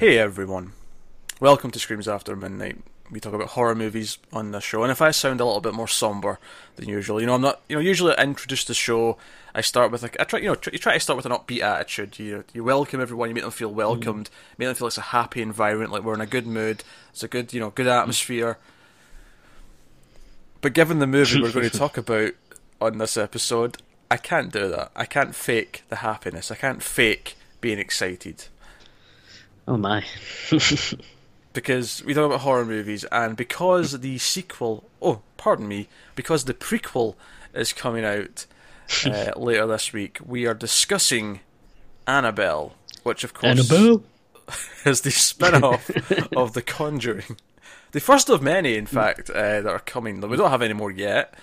Hey everyone, welcome to Screams After Midnight. We talk about horror movies on this show, and if I sound a little bit more somber than usual, you know, I'm not. You know, usually I introduce the show. I start with like I try, you know, tr- you try to start with an upbeat attitude. You you welcome everyone, you make them feel welcomed, mm. make them feel it's a happy environment, like we're in a good mood. It's a good, you know, good mm. atmosphere. But given the movie we're going to talk about on this episode, I can't do that. I can't fake the happiness. I can't fake being excited Oh my. because we talk about horror movies, and because the sequel, oh, pardon me, because the prequel is coming out uh, later this week, we are discussing Annabelle, which of course Annabelle? is the spin-off of The Conjuring. The first of many, in fact, uh, that are coming. We don't have any more yet.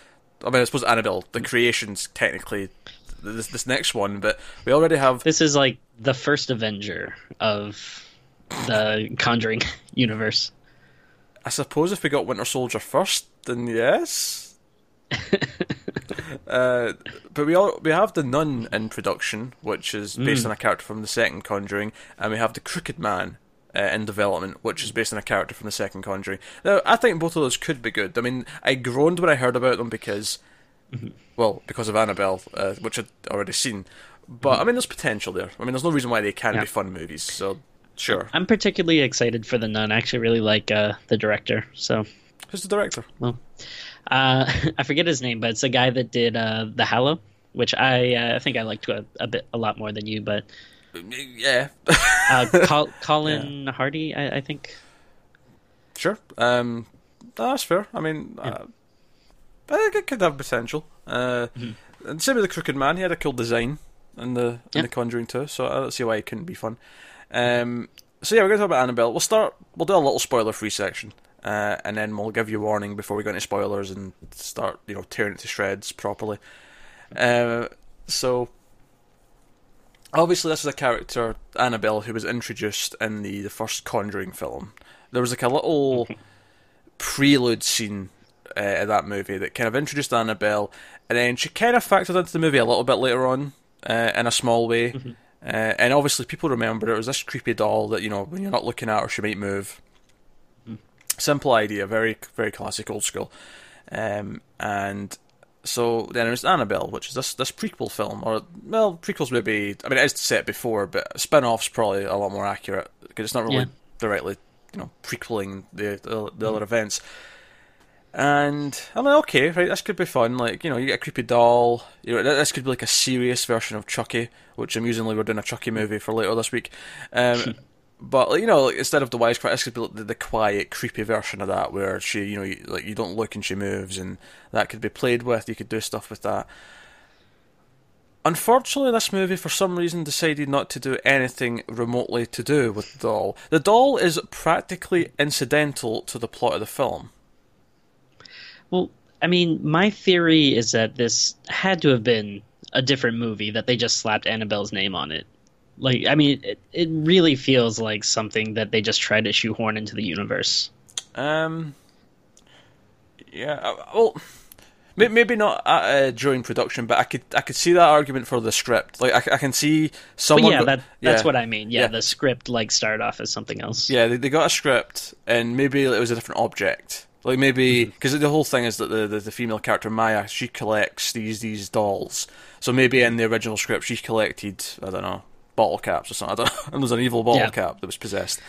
I mean, I suppose Annabelle, the creation's technically this this next one, but we already have This is like the first Avenger of the Conjuring universe. I suppose if we got Winter Soldier first, then yes. uh, but we all we have the Nun in production, which is based on a character from the second Conjuring, and we have the Crooked Man uh, in development, which is based on a character from the second Conjuring. Now, I think both of those could be good. I mean, I groaned when I heard about them because, well, because of Annabelle, uh, which I'd already seen. But I mean, there's potential there. I mean, there's no reason why they can't Yeah. be fun movies. So sure. I'm particularly excited for the Nun. I actually really like uh, the director. So Who's the director? uh, I forget his name, but it's the guy that did uh, the Hallow, which I uh, I think I liked a, a bit a lot more than you. But Yeah. uh, Col- Colin Hardy, I, I think. Sure. Um, that's fair. I mean, uh, I think it could have potential. Uh, And same with the Crooked Man. He had a cool design in the in Yeah. the Conjuring 2. So I don't see why it couldn't be fun. Um, so yeah, we're going to talk about Annabelle. We'll start. We'll do a little spoiler-free section, uh, and then we'll give you a warning before we go into spoilers and start, you know, tearing it to shreds properly. Uh, so obviously this is a character Annabelle who was introduced in the, the first Conjuring film. There was like a little prelude scene uh, in that movie that kind of introduced Annabelle, and then she kind of factored into the movie a little bit later on uh, in a small way. Uh, and obviously, people remember it was this creepy doll that you know when you're not looking at her, she might move. Simple idea, very very classic, old school. Um, and so then there's Annabelle, which is this this prequel film, or well, prequels maybe. I mean, it is set before, but spin-off's probably a lot more accurate because it's not really Yeah. directly, you know, prequeling the the, the other events. And I'm like, okay, right, this could be fun. Like, you know, you get a creepy doll. You know, this could be like a serious version of Chucky, which amusingly we're doing a Chucky movie for later this week. Um, but like, you know, like, instead of the wisecrack, this could be like the, the quiet, creepy version of that, where she, you know, you, like you don't look and she moves, and that could be played with. You could do stuff with that. Unfortunately, this movie, for some reason, decided not to do anything remotely to do with the doll. The doll is practically incidental to the plot of the film. Well, I mean, my theory is that this had to have been a different movie that they just slapped Annabelle's name on it. Like, I mean, it, it really feels like something that they just tried to shoehorn into the universe. Um. Yeah. uh, Well, maybe not uh, during production, but I could I could see that argument for the script. Like I, I can see But someone. yeah, that that's yeah. what I mean. Yeah, Yeah. the script like started off as something else. Yeah, they, they got a script, and maybe it was a different object. Like maybe Mm-hmm. because the whole thing is that the, the the female character Maya she collects these these dolls. So maybe in the original script she collected I don't know bottle caps or something. I don't know. and there was an evil bottle Yeah. cap that was possessed.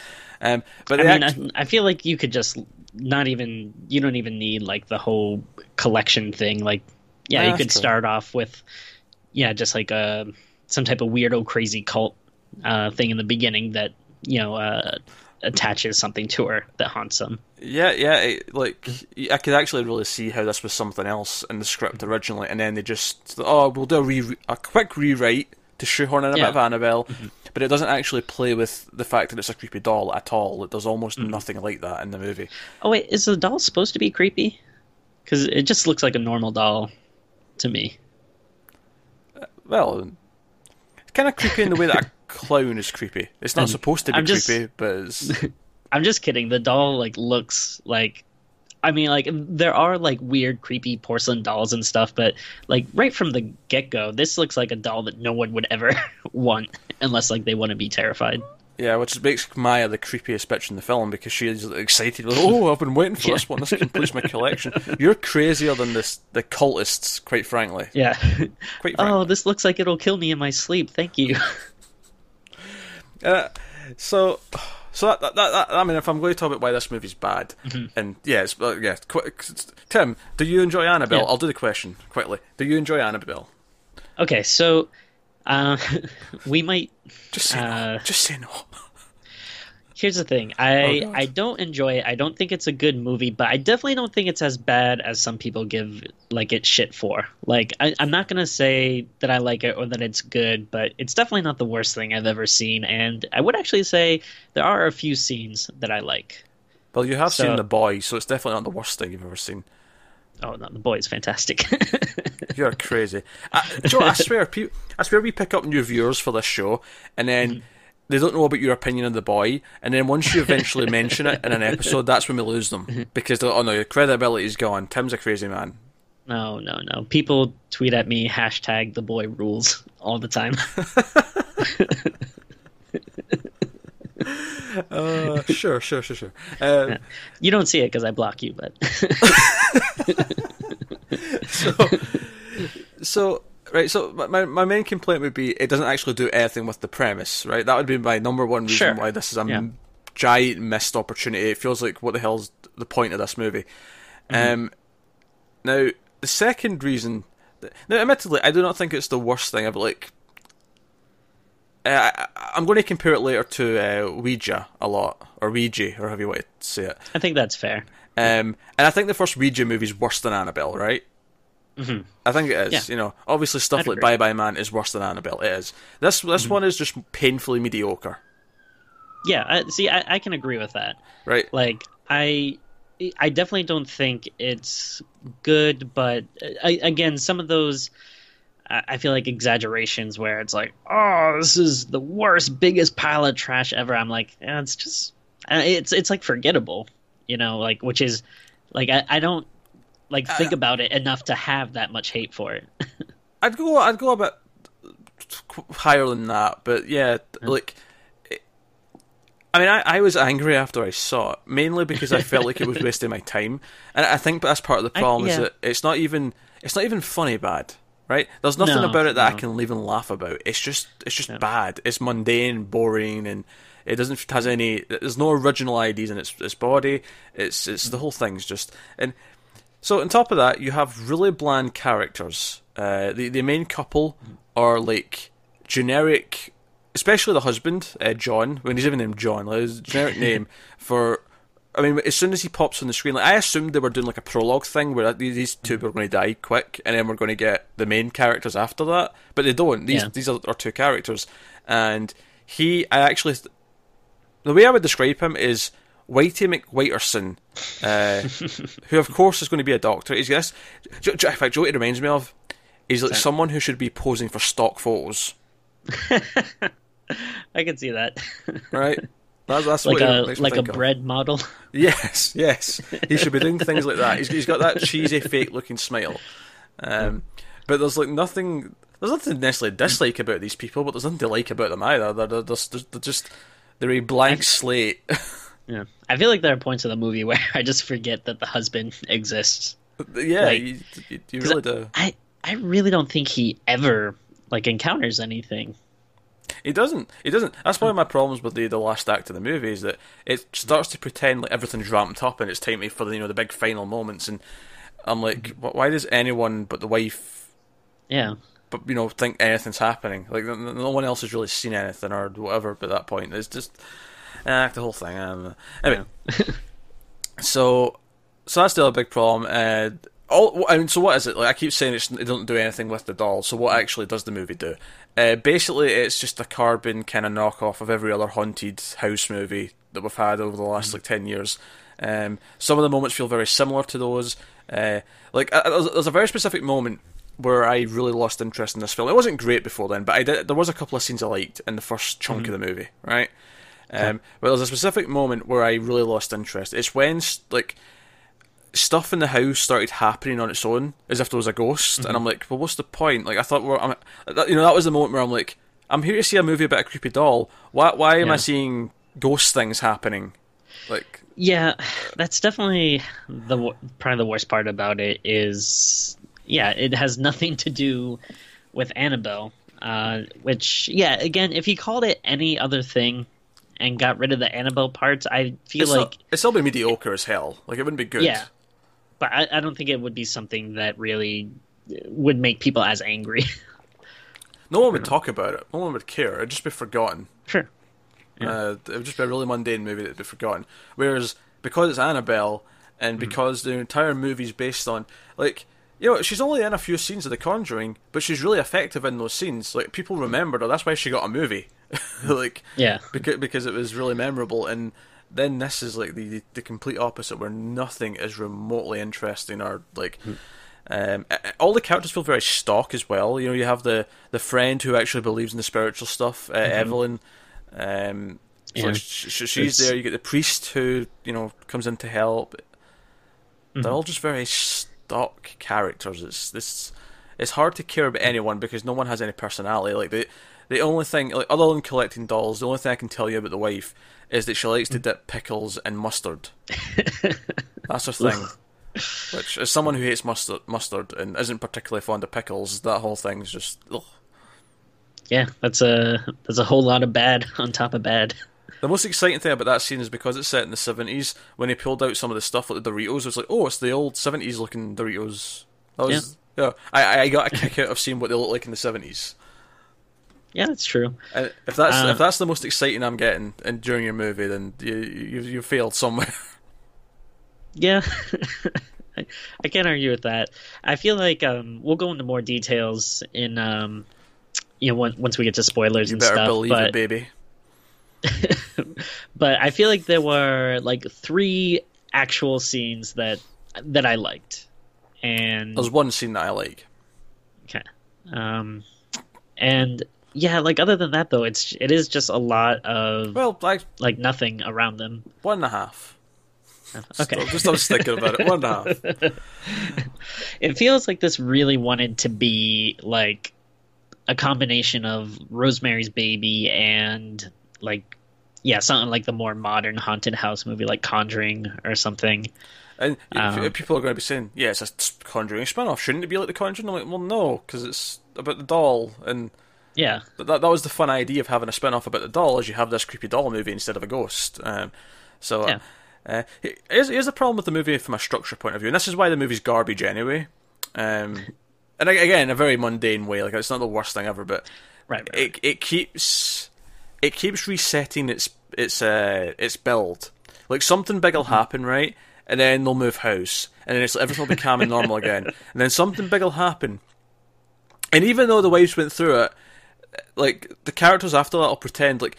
Um, but I mean, act- I, I feel like you could just not even you don't even need like the whole collection thing. Like, yeah, Yeah, you could true. start off with yeah, just like a some type of weirdo crazy cult uh, thing in the beginning that you know uh, attaches something to her that haunts them. Yeah, yeah. It, like I could actually really see how this was something else in the script originally, and then they just oh we'll do a, re- a quick rewrite to shoehorn in a Yeah. bit of Annabelle, mm-hmm. but it doesn't actually play with the fact that it's a creepy doll at all. It does almost mm-hmm. nothing like that in the movie. Oh wait, is the doll supposed to be creepy? Because it just looks like a normal doll to me. Uh, well, it's kind of creepy in the way that a clown is creepy. It's not supposed to be I'm just- creepy, but it's, I'm just kidding. The doll like looks like I mean like there are like weird creepy porcelain dolls and stuff, but like right from the get-go, this looks like a doll that no one would ever want unless like they want to be terrified. Yeah, which makes Maya the creepiest bitch in the film because she is excited. Like, oh, I've been waiting for this one. This completes my collection. You're crazier than this the cultists, quite frankly. Yeah. Quite oh, this looks like it'll kill me in my sleep. Thank you. Uh, so, so that, that, that, I mean, if I'm going to talk about why this movie's bad, Mm-hmm. and yeah, it's, uh, yeah, qu- Tim, do you enjoy Annabelle? Yeah. I'll do the question quickly. Do you enjoy Annabelle? okay, so uh, we might. Just say no. Uh, Just say no. Here's the thing. Oh, I God. I don't enjoy it. I don't think it's a good movie, but I definitely don't think it's as bad as some people give like it shit for. Like I, I'm not gonna say that I like it or that it's good, but it's definitely not the worst thing I've ever seen. And I would actually say there are a few scenes that I like. Well, you have So- seen The Boy, so it's definitely not the worst thing you've ever seen. Oh no, the boy is fantastic. You're crazy. I, Joe, I swear, I swear we pick up new viewers for this show, and then Mm-hmm. They don't know about your opinion of the boy, and then once you eventually mention it in an episode, that's when we lose them Mm-hmm. because they're like, oh no, your credibility's gone. Tim's a crazy man. no, no, no. People tweet at me hashtag the boy rules all the time. Uh, sure, sure, sure, sure. Uh, you don't see it because I block you, but so, so right. So my my main complaint would be it doesn't actually do anything with the premise. Right. That would be my number one reason Sure. why this is a Yeah. giant missed opportunity. It feels like what the hell's the point of this movie? Mm-hmm. Um, now the second reason. Now, admittedly, I do not think it's the worst thing. But like, uh, I, I'm going to compare it later to uh, Ouija a lot, or Ouija, or however you want to say it. I think that's fair. Um, and I think the first Ouija movie is worse than Annabelle, right? Mm-hmm. I think it is. Yeah. You know, obviously stuff I'd like agree. Bye Bye Man is worse than Annabelle. It is. This this one is just painfully mediocre, Yeah, I, see, I, I can agree with that. right? Like, I, I definitely don't think it's good, but I, again, some of those, I feel like exaggerations where it's like, oh, this is the worst, biggest pile of trash ever. I'm like, eh, it's just, uh, it's it's like forgettable, you know, like which is, like I, I don't like think about it enough to have that much hate for it. I'd go I'd go a bit higher than that, but yeah, like. it- I mean, I, I was angry after I saw it, mainly because I felt like it was wasting my time, and I think that's part of the I- problem is that it's not even it's not even funny bad, right? There's nothing No, about it that I can even laugh about. It's just it's just bad. It's mundane, boring, and it doesn't has any. There's no original ideas in its its body. It's it's the whole thing's just and so on top of that, you have really bland characters. Uh, the the main couple are like generic, especially the husband, uh, John. When he's even named John, like his generic name for. I mean, as soon as he pops on the screen, like I assumed they were doing like a prologue thing where these these two were going to die quick, and then we're going to get the main characters after that. But they don't. These Yeah. these are, are two characters, and he. I actually the way I would describe him is Whitey McWhiterson, uh, who of course is going to be a doctor. He's this. In fact, Joe, it reminds me of. He's like someone who should be posing for stock photos, I can see that, right? That's, that's like a like a of. bread model. Yes, yes. He should be doing things like that. He's, he's got that cheesy, fake-looking smile. Um, but there's like nothing. There's nothing necessarily dislike about these people, but there's nothing to like about them either. They're, they're, they're, they're just they're a blank slate. Yeah, I feel like there are points in the movie where I just forget that the husband exists. yeah, Like- you, you, really do. I I really don't think he ever like encounters anything. He doesn't. He doesn't. That's one of hmm. my problems with the the last act of the movie is that it starts to pretend like everything's ramped up and it's time for the you know the big final moments, and I'm like, hmm. why does anyone but the wife, Yeah, but you know, think anything's happening? Like no, one else has really seen anything or whatever. By that point, it's just uh, the whole thing. Um, anyway, so so that's still a big problem. Uh, all I mean, so what is it? Like I keep saying, it's, it doesn't do anything with the doll. So what actually does the movie do? Uh, basically, it's just a carbon kind of knockoff of every other haunted house movie that we've had over the last like ten years. Um, some of the moments feel very similar to those. Uh, like uh, there's, there's a very specific moment where I really lost interest in this film. It wasn't great before then, but I did. There was a couple of scenes I liked in the first chunk of the movie, right? Um, but there's a specific moment where I really lost interest. It's when like stuff in the house started happening on its own, as if there was a ghost, and I'm like, well, what's the point? Like I thought, we're, I'm, that, you know, that was the moment where I'm like, I'm here to see a movie about a creepy doll. Why why am Yeah. I seeing ghost things happening? Like Yeah, that's definitely the probably the worst part about it is yeah, it has nothing to do with Annabelle. Uh, which yeah, again, if he called it any other thing and got rid of the Annabelle parts, I feel it's like not, it's still be mediocre as hell. Like it wouldn't be good. Yeah. but I, I don't think it would be something that really would make people as angry. No one would talk about it. No one would care. It'd just be forgotten. sure. Uh, it would just be a really mundane movie that'd be forgotten. Whereas because it's Annabelle and because the entire movie's based on like you know she's only in a few scenes of The Conjuring, but she's really effective in those scenes. Like people remembered her. That's why she got a movie. like Yeah. because because it was really memorable. And then this is like the the complete opposite, where nothing is remotely interesting or like. Um, a- a- all the characters feel very stock as well. You know, you have the the friend who actually believes in the spiritual stuff, uh, Evelyn. Um, so Yeah. sh- sh- she's It's- there. You get the priest who you know comes in to help. Mm-hmm. They're all just very stock characters. It's this. It's hard to care about anyone because no one has any personality. Like the the only thing, like other than collecting dolls, the only thing I can tell you about the wife is that she likes Mm. to dip pickles in mustard. That's her thing. Which, as someone who hates mustard, mustard and isn't particularly fond of pickles, that whole thing's just. Ugh. Yeah, that's a that's a whole lot of bad on top of bad. The most exciting thing about that scene is because it's set in the seventies. When he pulled out some of the stuff like the Doritos, it was like, oh, it's the old seventies looking Doritos. That was yeah. I I got a kick out of seeing what they look like in the seventies. Yeah, that's true. And if that's Uh, if that's the most exciting I'm getting and during your movie, then you you, you failed somewhere. Yeah, I, I can't argue with that. I feel like um, we'll go into more details in um, you know once once we get to spoilers you and better stuff. believe but it, baby. but I feel like there were like three actual scenes that that I liked, and There's one scene that I like. okay, um, and yeah, like other than that though, it's it is just a lot of Well, like like nothing around them. one and a half. Okay. Just I'm thinking about it. One and a half. it feels like this really wanted to be like a combination of Rosemary's Baby and like yeah, something like the more modern haunted house movie like Conjuring or something. And Um, people are going to be saying, "Yeah, it's a Conjuring spin-off. Shouldn't it be like the Conjuring?" I'm like, "Well, no, because it's about the doll, and Yeah. that that was the fun idea of having a spin-off about the doll, is you have this creepy doll movie instead of a ghost." Um, so, Yeah. uh, here's, here's the problem with the movie from a structure point of view, and this is why the movie's garbage anyway. Um, and again, a very mundane way. Like it's not the worst thing ever, but Right. right, it it keeps it keeps resetting its its uh its build. Like something big will Mm-hmm. happen, right? And then they'll move house, and then it's everything will be calm and normal again. And then something big will happen, and even though the waves went through it, like the characters after that will pretend like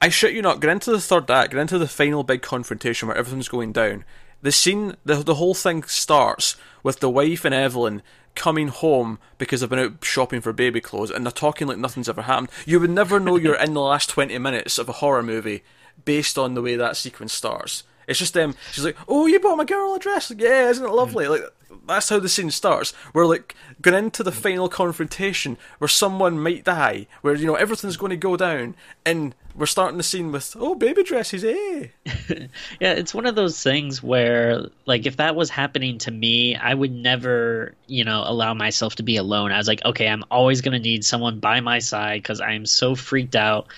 I shit you not. Get into the third act, get into the final big confrontation where everything's going down. The scene, the the whole thing starts with the wife and Evelyn coming home because they've been out shopping for baby clothes, and they're talking like nothing's ever happened. You would never know you're in the last twenty minutes of a horror movie based on the way that sequence starts. It's just them. She's like, "Oh, you bought my girl a dress? Like, yeah, isn't it lovely?" Like that's how the scene starts. We're like going into the final confrontation where someone might die, where you know everything's going to go down, and we're starting the scene with, "Oh, baby dresses, eh?" Yeah, it's one of those things where, like, if that was happening to me, I would never, you know, allow myself to be alone. I was like, okay, I'm always going to need someone by my side because I'm so freaked out.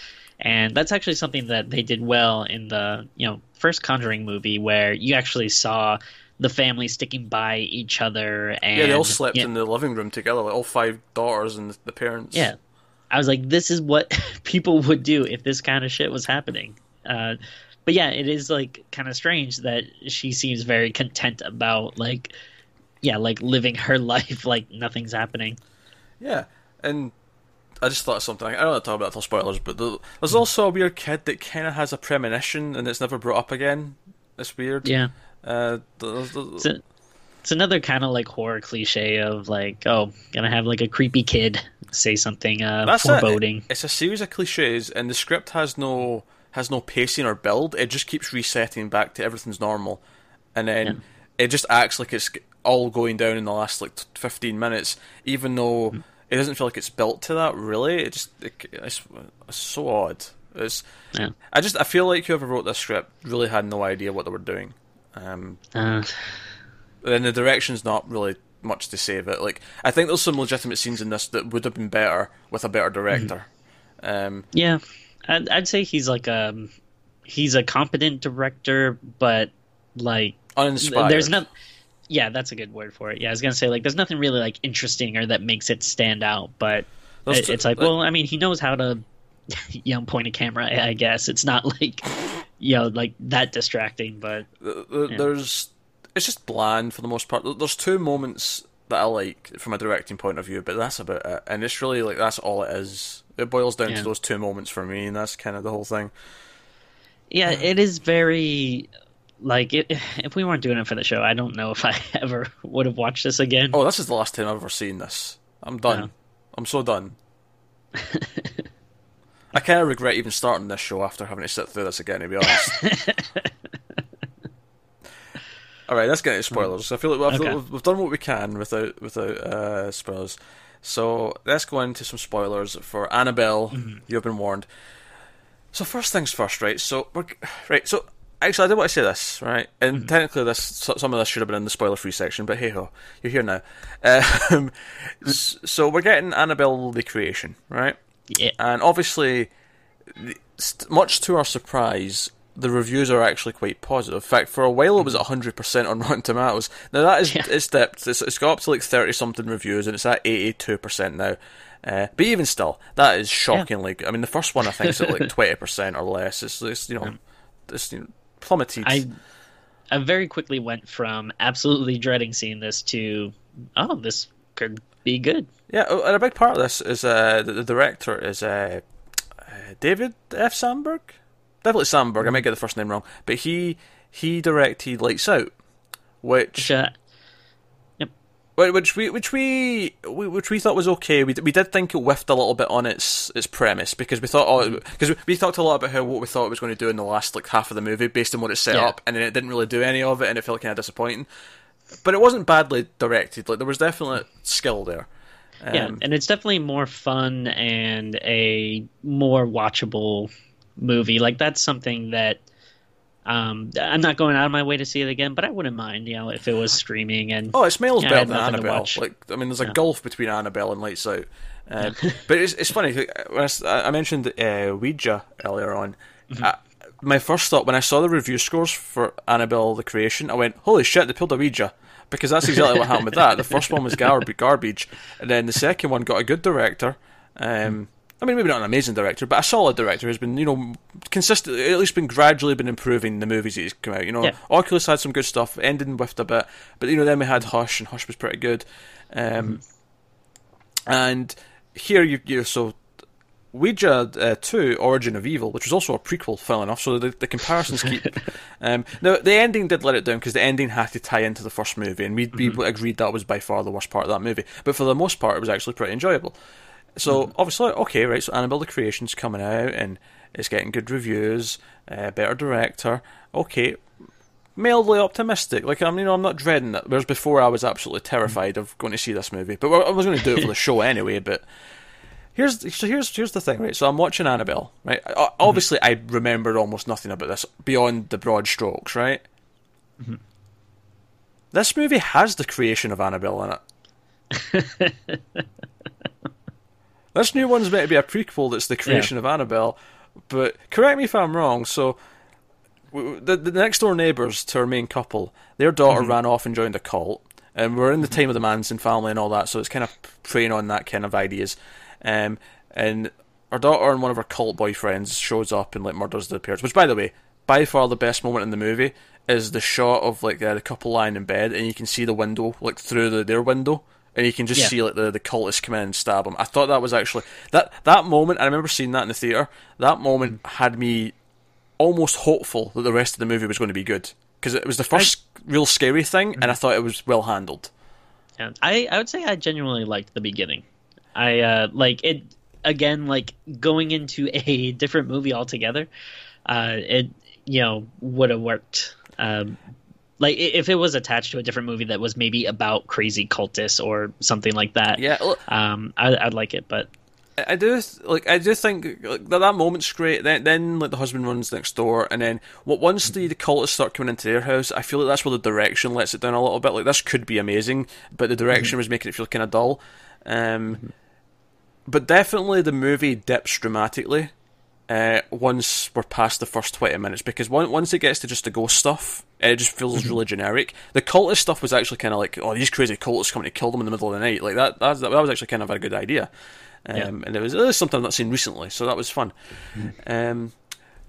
And that's actually something that they did well in the, you know, first Conjuring movie where you actually saw the family sticking by each other. And Yeah, they all slept in the living room together, like all five daughters and the parents. Yeah. I was like, this is what people would do if this kind of shit was happening. Uh, but yeah, it is like kind of strange that she seems very content about like, yeah, like living her life like nothing's happening. Yeah, and I just thought of something. I don't want to talk about it till spoilers, but there's also a weird kid that kind of has a premonition and it's never brought up again. It's weird. Yeah. Uh, It's, a, it's another kind of like horror cliche of like, oh, gonna have like a creepy kid say something uh, That's foreboding. it. It's a series of cliches, and the script has no has no pacing or build. It just keeps resetting back to everything's normal, and then Yeah. it just acts like it's all going down in the last like fifteen minutes, even though. Hmm. it doesn't feel like it's built to that. Really, it just it, it's, it's so odd. It's Yeah. I just I feel like whoever wrote this script really had no idea what they were doing. Um, Uh, then the direction's not really much to save it. Like I think there's some legitimate scenes in this that would have been better with a better director. Um, yeah, I'd, I'd say he's like a he's a competent director, but like uninspired. there's no. Yeah, that's a good word for it. Yeah, I was gonna say like there's nothing really like interesting or that makes it stand out, but it- t- it's like well, I mean, he knows how to you know point a camera. I guess it's not like you know like that distracting, but Yeah. There's it's just bland for the most part. There's two moments that I like from a directing point of view, but that's about it. And it's really like that's all it is. It boils down Yeah. to those two moments for me, and that's kind of the whole thing. Yeah, it is very like it, if we weren't doing it for the show, I don't know if I ever would have watched this again. Oh, this is the last time I've ever seen this. I'm done. I'm so done. I kind of regret even starting this show after having to sit through this again. To be honest. All right, let's get into spoilers. I feel like, I feel Okay. like we've, we've done what we can without without uh, spoilers. So let's go into some spoilers for Annabelle. You've been warned. So first things first, right? So we're right. So actually, I did want to say this, right? And technically, this some of this should have been in the spoiler-free section, but hey ho, you're here now. Um, so we're getting Annabelle the creation, right? Yeah, And obviously, much to our surprise, the reviews are actually quite positive. In fact, for a while it was at 100% on Rotten Tomatoes. Now that is Yeah. it's dipped. It's, it's got up to like 30 something reviews, and it's at 82% now. Uh, but even still, that is shockingly. good. I mean, the first one I think is at like 20% or less. It's, it's you know, it's you know, plummeted. I I very quickly went from absolutely dreading seeing this to oh, this could be good. Yeah, oh, and a big part of this is uh, the, the director is uh, uh, David F. Sandberg. Definitely Sandberg. I might get the first name wrong, but he he directed Lights Out, which Which, uh, which we which we we- which we thought was okay. We we did think it whiffed a little bit on its its premise because we thought oh because we, we talked a lot about how what we thought it was going to do in the last like half of the movie based on what it set Yeah. up, and then it didn't really do any of it, and it felt kind of disappointing. But it wasn't badly directed. Like there was definitely skill there. Um, yeah, and it's definitely more fun and a more watchable movie. Like that's something that um, I'm not going out of my way to see it again, but I wouldn't mind, you know, if it was streaming and Oh, it smells Yeah, better than Annabelle. Like, I mean, there's a Yeah. gulf between Annabelle and Lights Out. Um, but it's it's funny. When I, I mentioned uh, Ouija earlier on. Mm-hmm. I, my first thought when I saw the review scores for Annabelle the Creation, I went, "Holy shit! They pulled a Ouija." Because that's exactly what happened with that. The first one was garb- garbage, and then the second one got a good director. Um, I mean, maybe not an amazing director, but a solid director who's been, you know, consistently, At least been gradually been improving the movies that he's come out. You know, Yeah. Oculus had some good stuff, ending whiffed a bit, but you know, then we had Hush, and Hush was pretty good. Um, And here you, you so Ouija uh, 2 Origin of Evil, which was also a prequel, funnily enough, so the, the comparisons keep. Um, now, the ending did let it down because the ending had to tie into the first movie, and we, we agreed that was by far the worst part of that movie. But for the most part, it was actually pretty enjoyable. So, obviously, okay, right, so Annabelle the Creation's coming out, and it's getting good reviews, uh, better director. Okay, mildly optimistic. Like I'm, you know, I'm not dreading it. Whereas before, I was absolutely terrified of going to see this movie. But I was going to do it for the show anyway. But here's so here's here's the thing, right? So I'm watching Annabelle, right? O- mm-hmm. Obviously, I remembered almost nothing about this beyond the broad strokes, right? Mm-hmm. This movie has the creation of Annabelle in it. this new one's meant to be a prequel that's the creation of Annabelle, but correct me if I'm wrong. So the, the next door neighbours to our main couple, their daughter mm-hmm. ran off and joined a cult, and we're in the time of the Manson family and all that, so it's kind of preying on that kind of ideas. Um, and our daughter and one of her cult boyfriends shows up and like murders the parents. Which, by the way, by far the best moment in the movie is the shot of like the couple lying in bed, and you can see the window like through the, their window. And you can just Yeah. see like the, the cultists come in and stab them. I thought that was actually that that moment. I remember seeing that in the theater. That moment had me almost hopeful that the rest of the movie was going to be good because it was the first real scary thing, and I thought it was well handled. And I, I would say I genuinely liked the beginning. I uh, like it again, like going into a different movie altogether. Uh, it you know would have worked um, Like if it was attached to a different movie that was maybe about crazy cultists or something like that, Yeah, look, um, I, I'd like it. But I do like. I do think like, that that moment's great. Then, then like the husband runs next door, and then what once the, the cultists start coming into their house, I feel like that's where the direction lets it down a little bit. Like this could be amazing, but the direction was making it feel kind of dull. Um, but definitely the movie dips dramatically uh, once we're past the first twenty minutes because one, once it gets to just the ghost stuff, it just feels really generic. The cultist stuff was actually kind of like, oh, these crazy cultists coming to kill them in the middle of the night. Like that, that, that was actually kind of a good idea. Um, Yeah. And it was, it was something I've not seen recently, so that was fun. Um,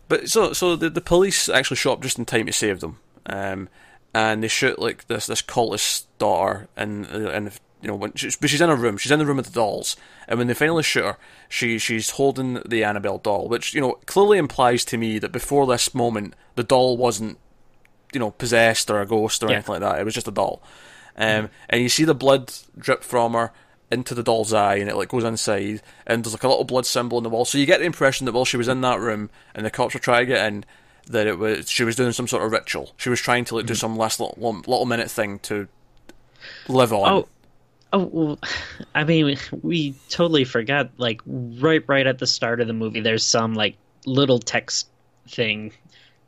but so so the the police actually show up just in time to save them, um, and they shoot like this this cultist daughter, and and you know when she's, but she's in a room, she's in the room with the dolls, and when they finally shoot her, she she's holding the Annabelle doll, which you know clearly implies to me that before this moment the doll wasn't you know possessed or a ghost or Yeah. anything like that. It was just a doll, um, and you see the blood drip from her into the doll's eye, and it like goes inside, and there's like a little blood symbol on the wall. So you get the impression that while she was in that room and the cops were trying to get in, that it was she was doing some sort of ritual. She was trying to like do some last little, little minute thing to live on. oh, oh, well, I mean, we, totally forgot. Like right, right at the start of the movie, there's some like little text thing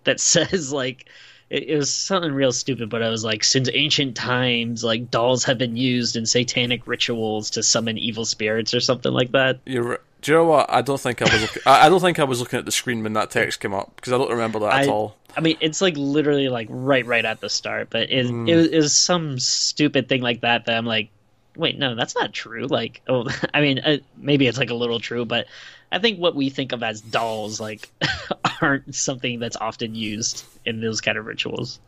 that says like it, it was something real stupid, but I was like, since ancient times, like dolls have been used in satanic rituals to summon evil spirits or something like that. You're, do you know what? I don't think I was. Looking, I, I don't think I was looking at the screen when that text came up because I don't remember that at all. I mean, it's like literally like right, right at the start, but it, Hmm. it, was, it was some stupid thing like that that I'm like, wait, no, that's not true. Like, oh, I mean, uh, maybe it's like a little true, but I think what we think of as dolls like aren't something that's often used in those kind of rituals.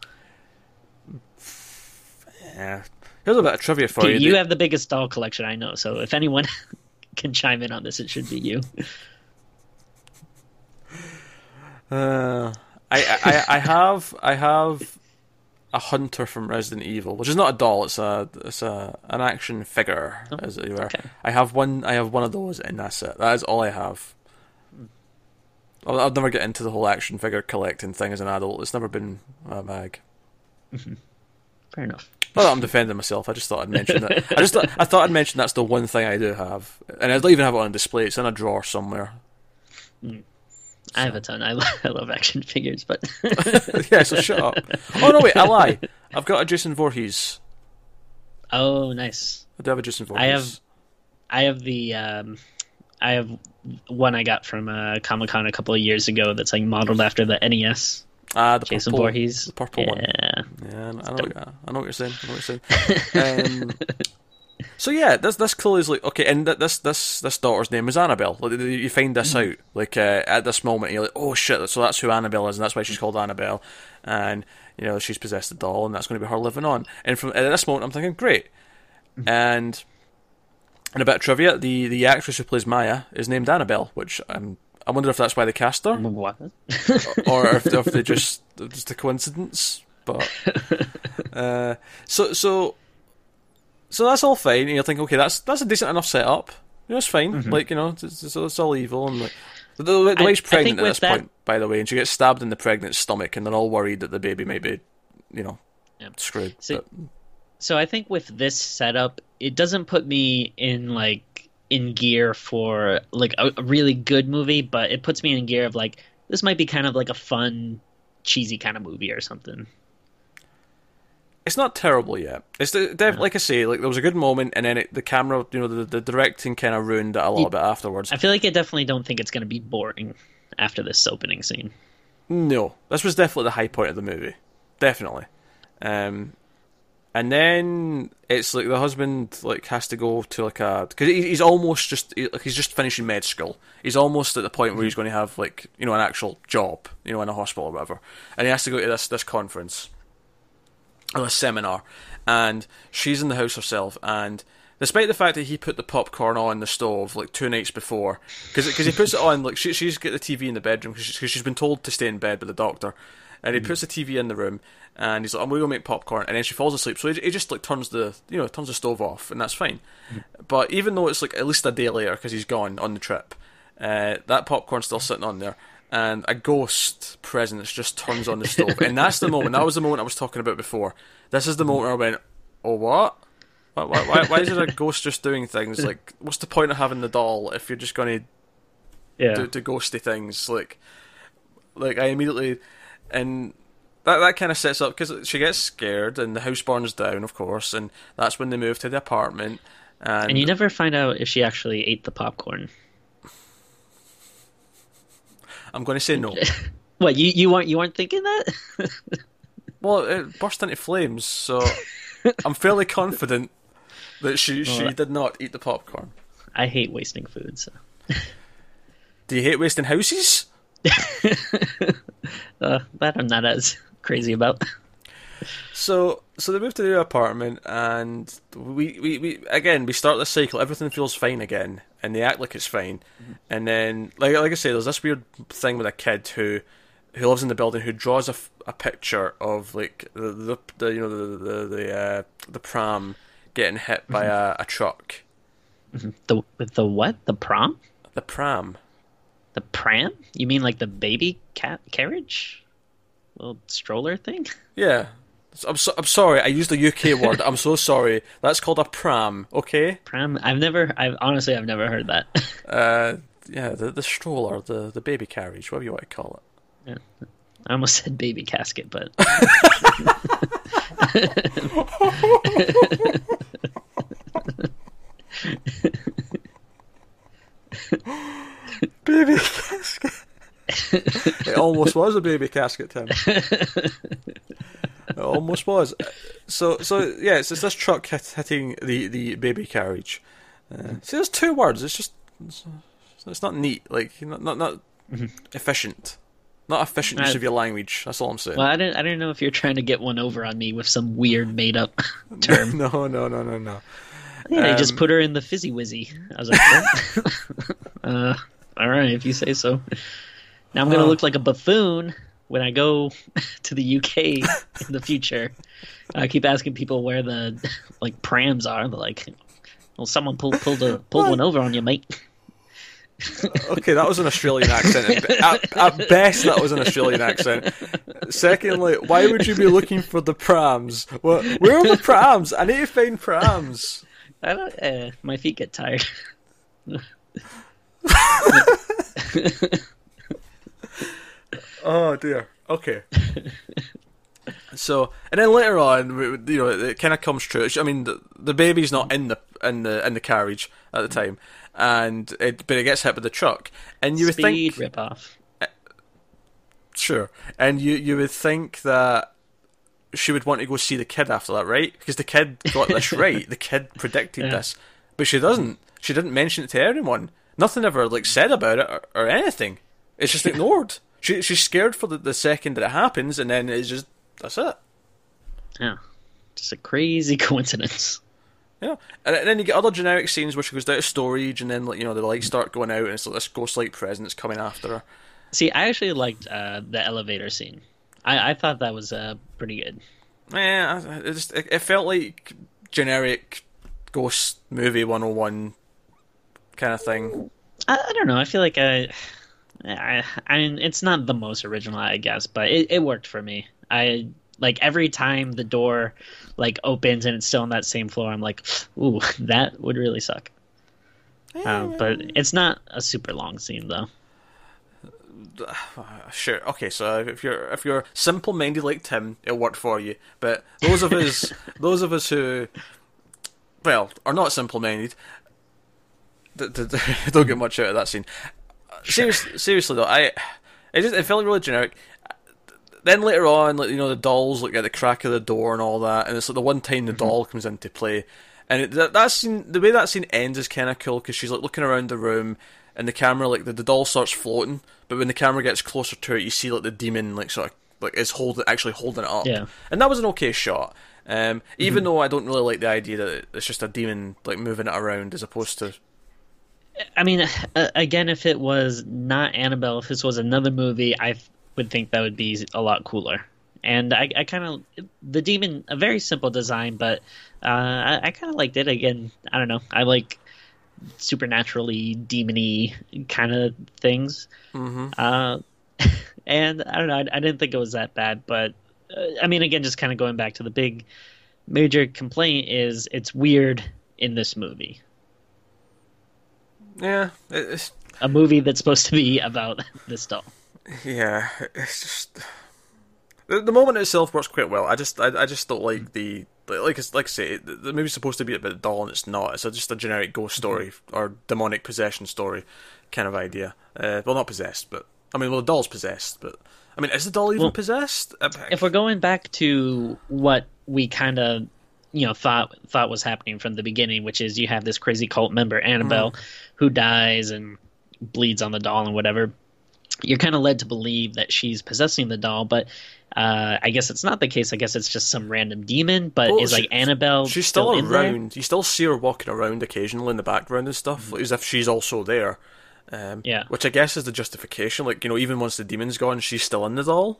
Yeah. Here's a bit of trivia for you. you have the biggest doll collection I know, so if anyone can chime in on this, it should be you. Uh, I, I I have I have a hunter from Resident Evil, which is not a doll. It's a it's a an action figure, oh, as it were. okay. I have one. I have one of those, and that's it. That is all I have. I'll, I'll never get into the whole action figure collecting thing as an adult. It's never been my bag. Mm-hmm. Fair enough. Not that I'm defending myself. I just thought I'd mention that. I just thought, I thought I'd mention that's the one thing I do have, and I don't even have it on display. It's in a drawer somewhere. Mm. I have a ton. I, I love action figures, but yeah, so shut up. Oh no, wait, I lie. I've got a Jason Voorhees. oh, nice. I do have a Jason Voorhees. I have I have the um, I have one I got from uh, Comic Con a couple of years ago that's like modeled after the NES. ah the Jason purple, Voorhees. the purple one. yeah. Yeah, I know, what, I know what you're saying. I know what you're saying. um, so yeah, this this clearly is like okay, and th- this this this daughter's name is Annabelle. Like, you find this Mm. out like uh, at this moment, you're like, oh shit, so that's who Annabelle is, and that's why she's called Annabelle, and you know she's possessed a doll, and that's going to be her living on. And from at this moment, I'm thinking, great, Mm. and and a bit of trivia: the the actress who plays Maya is named Annabelle, which I'm. I wonder if that's why they cast her, What? or if, if they just just a coincidence. But uh, so so so that's all fine. And you're thinking, okay, that's that's a decent enough setup. You know, it's fine. Like you know, it's, it's, it's all evil and like. The, the, the Mm-hmm. I- wife's pregnant at this that- point, by the way, and she gets stabbed in the pregnant stomach, and they're all worried that the baby may be, you know, Yeah. screwed. See, but- So I think with this setup, it doesn't put me in like in gear for like a, a really good movie, but it puts me in gear of like this might be kind of like a fun, cheesy kind of movie or something. It's not terrible yet. It's the, def- like I say, like there was a good moment, and then it, the camera, you know, the, the directing kind of ruined it a little bit afterwards. I feel like I definitely don't think it's going to be boring after this opening scene. No, this was definitely the high point of the movie, definitely. Um, and then it's like the husband like has to go to like a because he's almost just he- like he's just finishing med school. He's almost at the point where he's going to have like you know an actual job, you know, in a hospital or whatever, and he has to go to this this conference or a seminar, and she's in the house herself, and despite the fact that he put the popcorn on the stove like two nights before, because he puts it on like she, she's got the TV in the bedroom because she's, 'cause she's been told to stay in bed with the doctor, and he puts the TV in the room, and he's like, "I'm going to make popcorn," and then she falls asleep, so he, he just like turns the you know turns the stove off, and that's fine. But even though it's like at least a day later because he's gone on the trip, uh, that popcorn's still sitting on there. And a ghost presence just turns on the stove, and that's the moment. That was the moment I was talking about before. This is the moment where I went, "Oh, what? Why, why, why is it a ghost just doing things? Like, what's the point of having the doll if you're just going to Yeah. do, do ghosty things?" Like, like I immediately, and that that kind of sets up because she gets scared and the house burns down, of course, and that's when they move to the apartment. And, And you never find out if she actually ate the popcorn. I'm going to say no. What you you weren't you weren't thinking that? Well, it burst into flames, so I'm fairly confident that she she did not eat the popcorn. I hate wasting food. So Do you hate wasting houses? uh, that I'm not as crazy about. So so they move to the apartment, and we, we, we again we start the cycle. Everything feels fine again, and they act like it's fine. And then, like like I say, there's this weird thing with a kid who who lives in the building who draws a, f- a picture of like the, the, the you know the the the, uh, the pram getting hit by a, a truck. The the what? The prom? The pram. The pram? You mean like the baby cat carriage? Little stroller thing? Yeah. I'm so, I'm sorry. I used the UK word. I'm so sorry. That's called a pram. Okay. Pram? I've never. I've honestly, I've never heard that. Uh, yeah, the the stroller, the the baby carriage, whatever you want to call it. Yeah. I almost said baby casket, but Baby casket. it almost was a baby casket, Tim. It almost was. So, so yeah, it's, it's this truck hit, hitting the, the baby carriage. Uh, see, there's two words. It's just it's, it's not neat, like not not, not efficient, not efficient use of your language. That's all I'm saying. well, I don't I didn't know if you're trying to get one over on me with some weird made up term. no, no, no, no, no. Yeah, they just Um, put her in the fizzy wizzy. I was like, uh, all right, if you say so. Now I'm gonna Oh. look like a buffoon when I go to the UK in the future. I keep asking people where the like prams are. They're like, well, someone pulled pulled a pulled one over on you, mate. Okay, that was an Australian accent. At, at best, that was an Australian accent. Secondly, why would you be looking for the prams? Well, where are the prams? I need to find prams. I don't. Uh, my feet get tired. Oh dear. Okay. So, and then later on, you know, it kind of comes true. I mean, the, the baby's not in the in the in the carriage at the time, and it, but it gets hit with the truck, and you would think, rip off. Eh, sure, and you you would think that she would want to go see the kid after that, right? Because the kid got this right. The kid predicted Yeah. this, but she doesn't. She didn't mention it to anyone. Nothing ever like said about it or, or anything. It's just ignored. She she's scared for the, the second that it happens, and then it's just that's it. Yeah, just a crazy coincidence. Yeah, and, and then you get other generic scenes where she goes down to storage, and then like you know the lights start going out, and it's like this ghost-like presence coming after her. See, I actually liked uh, the elevator scene. I, I thought that was uh, pretty good. Yeah, it just it, it felt like generic ghost movie 101 kind of thing. I, I don't know. I feel like I, I, I mean, it's not the most original, I guess, but it, it worked for me. I like every time the door like opens and it's still on that same floor. I'm like, ooh, that would really suck. Um, but it's not a super long scene though. Sure. Okay. So if you're if you're simple minded like Tim, it worked for you. But those of us those of us who well are not simple minded don't get much out of that scene. Seriously, seriously though, I it just it felt really generic. Then later on, like you know, the dolls look at the crack of the door and all that, and it's like the one time the doll comes into play, and it, that, that scene, the way that scene ends is kind of cool because she's like looking around the room, and the camera like the, the doll starts floating, but when the camera gets closer to it, you see like the demon like sort of like is holding actually holding it up, Yeah. and that was an okay shot. Um, even though I don't really like the idea that it's just a demon like moving it around as opposed to I mean, uh, again, if it was not Annabelle, if this was another movie, I would think that would be a lot cooler. And I, I kind of the demon, a very simple design, but uh, I, I kind of liked it. Again, I don't know, I like supernaturally demony kind of things. Mhm. Uh, and I don't know. I, I, didn't think it was that bad, but uh, I mean, again, just kind of going back to the big major complaint is it's weird in this movie. Yeah, it's a movie that's supposed to be about this doll. Yeah, it's just the, the moment itself works quite well. I just I, I just don't like the like like I say the, the movie's supposed to be a bit doll and it's not. It's a, just a generic ghost story or demonic possession story kind of idea. Uh, well, not possessed, but I mean, well, the doll's possessed, but I mean, is the doll even well, possessed? If we're going back to what we kind of you know thought thought was happening from the beginning, which is you have this crazy cult member Annabelle mm. who dies and bleeds on the doll and whatever. You're kind of led to believe that she's possessing the doll, but uh, I guess it's not the case. I guess it's just some random demon. But well, is like Annabelle? She's still, still around. You still see her walking around occasionally in the background and stuff, mm-hmm. like, as if she's also there. Um, yeah. Which I guess is the justification. Like you know, even once the demon's gone, she's still in the doll.